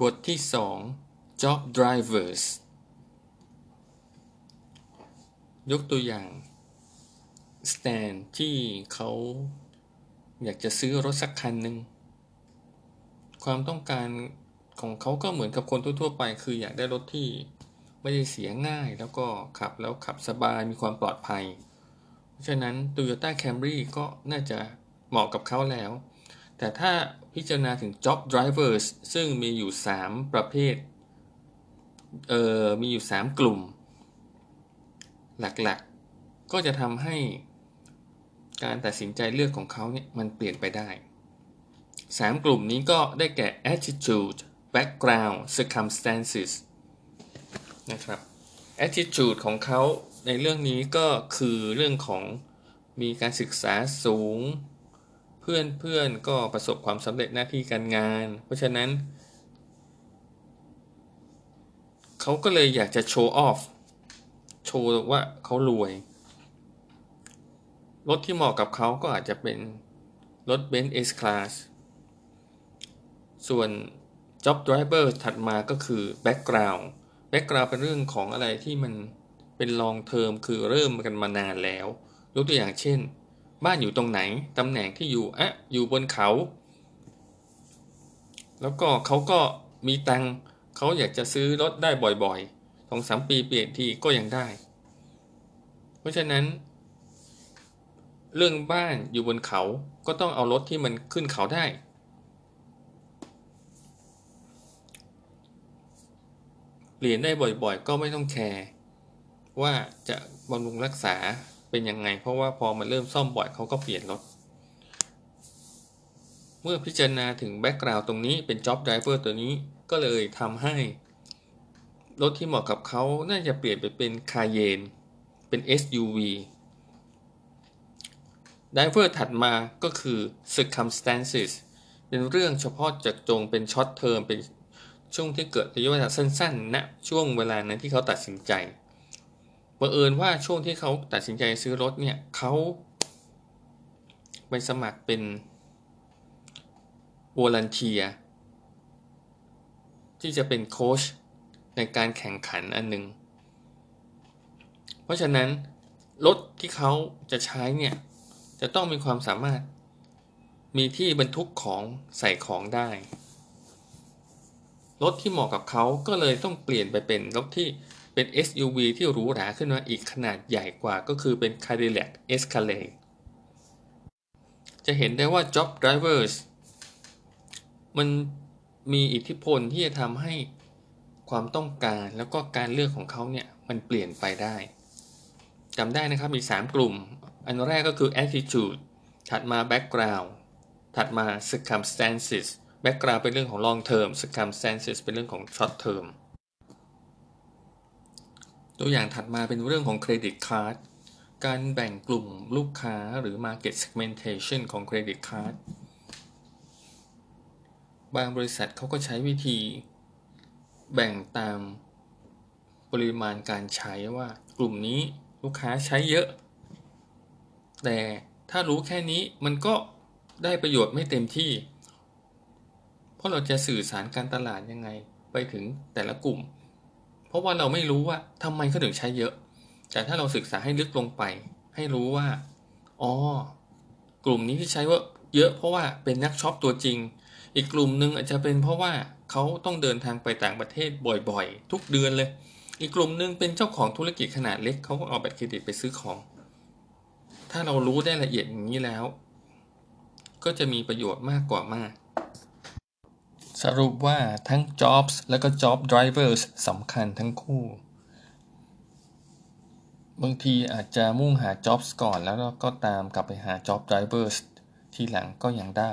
บทที่ 2 Job Drivers ยกตัวอย่างสแตนที่เขาอยากจะซื้อรถสักคันหนึ่ง ความต้องการของเขาก็เหมือนกับคนทั่วๆไป คืออยากได้รถที่ไม่ได้เสียง่าย แล้วก็ขับแล้วขับสบายมีความปลอดภัย เพราะฉะนั้น Toyota Camry ก็น่าจะเหมาะกับเขาแล้ว แต่ถ้าพิจารณาถึง job drivers ซึ่งมีอยู่ 3 ประเภท เอ่อ มีอยู่ 3 กลุ่ม หลักๆก็จะทำให้การตัดสินใจเลือกของเขาเนี่ยมันเปลี่ยนไปได้ 3 กลุ่มนี้ก็ได้แก่ attitude background circumstances นะครับ attitude ของเขาในเรื่องนี้ก็คือเรื่องของมีการศึกษาสูง เพื่อนเพื่อนก็ประสบความสำเร็จหน้าที่การงาน เพราะฉะนั้น เขาก็เลยอยากจะโชว์ออฟโชว์ว่าเขารวย รถที่เหมาะกับเขาก็อาจจะเป็นรถ Benz S Class ส่วน Job Driver ถัดมาก็คือ Background Background เป็นเรื่องของอะไรที่มันเป็น long term คือเริ่มกันมานานแล้ว ยกตัวอย่างเช่น บ้านอยู่ตรงไหน ตำแหน่งที่อยู่อะอยู่บนเขา แล้วก็เขาก็มีตังเขาอยากจะซื้อรถได้บ่อยๆสองสามปีเปลี่ยนทีก็ยังได้ เพราะฉะนั้น เรื่องบ้านอยู่บนเขาก็ต้องเอารถที่มันขึ้นเขาได้ เปลี่ยนได้บ่อยๆ ก็ไม่ต้องแคร์ว่าจะบำรุงรักษา เป็นยังไง เพราะว่าพอมันเริ่มซ่อมบ่อยเขาก็เปลี่ยนรถ เมื่อพิจารณาถึง background ตรงนี้เป็น job driver ตัวนี้ก็เลยทำให้ รถที่เหมาะกับเขาน่าจะเปลี่ยนไปเป็นคาเยนเป็น SUV ไดรเวอร์ถัดมาก็คือ circumstances เป็นเรื่องเฉพาะเจาะจงเป็น short term เป็นช่วงที่เกิดระยะเวลาสั้นๆณนะช่วงเวลานั้นที่เขาตัดสินใจ บังเอิญว่าช่วงที่เขาตัดสินใจซื้อรถเนี่ยเขาไปสมัครเป็น volunteer ที่จะเป็นโค้ชในการแข่งขันอันหนึ่ง เพราะฉะนั้น รถที่เขาจะใช้เนี่ย จะต้องมีความสามารถมีที่บรรทุกของใส่ของได้ รถที่เหมาะกับเขาก็เลยต้องเปลี่ยนไปเป็นรถที่ เป็น SUV ที่หรูหราขึ้นมาอีกขนาดใหญ่กว่าก็คือเป็น Cadillac Escalade จะเห็นได้ว่า Job Drivers มันมีอิทธิพลที่จะทำให้ความต้องการแล้วก็การเลือกของเขาเนี่ย มันเปลี่ยนไปได้จำได้นะครับมี 3 กลุ่ม อันแรกก็คือ attitude ถัดมา background ถัดมา circumstances background เป็นเรื่องของ long term circumstances เป็นเรื่องของ short term ตัวอย่างถัดมาเป็นเรื่องของเครดิตการ์ดการแบ่งกลุ่มลูกค้าหรือ market segmentation ของเครดิตการ์ดบางบริษัทเขาก็ใช้วิธี แบ่งตามปริมาณการใช้ว่ากลุ่มนี้ลูกค้าใช้เยอะ แต่ถ้ารู้แค่นี้มันก็ได้ประโยชน์ไม่เต็มที่ เพราะเราจะสื่อสารการตลาดยังไงไปถึงแต่ละกลุ่ม เพราะว่าเราไม่รู้ว่าทำไมเขาถึงใช้เยอะ แต่ถ้าเราศึกษาให้ลึกลงไป ให้รู้ว่าอ๋อกลุ่มนี้ที่ใช้ว่าเยอะเพราะว่าเป็นนักช็อปตัวจริง อีกกลุ่มหนึ่งอาจจะเป็นเพราะว่าเขาต้องเดินทางไปต่างประเทศบ่อยๆ ทุกเดือนเลย อีกกลุ่มหนึ่งเป็นเจ้าของธุรกิจขนาดเล็กเขาก็เอาบัตรเครดิตไปซื้อของ ถ้าเรารู้ได้ละเอียดอย่างนี้แล้ว ก็จะมีประโยชน์มากกว่ามาก สรุปว่าทั้ง jobs และก็ job drivers สำคัญทั้งคู่ บางทีอาจจะมุ่งหา jobs ก่อนแล้วก็ตามกลับไปหา job drivers ทีหลังก็ยังได้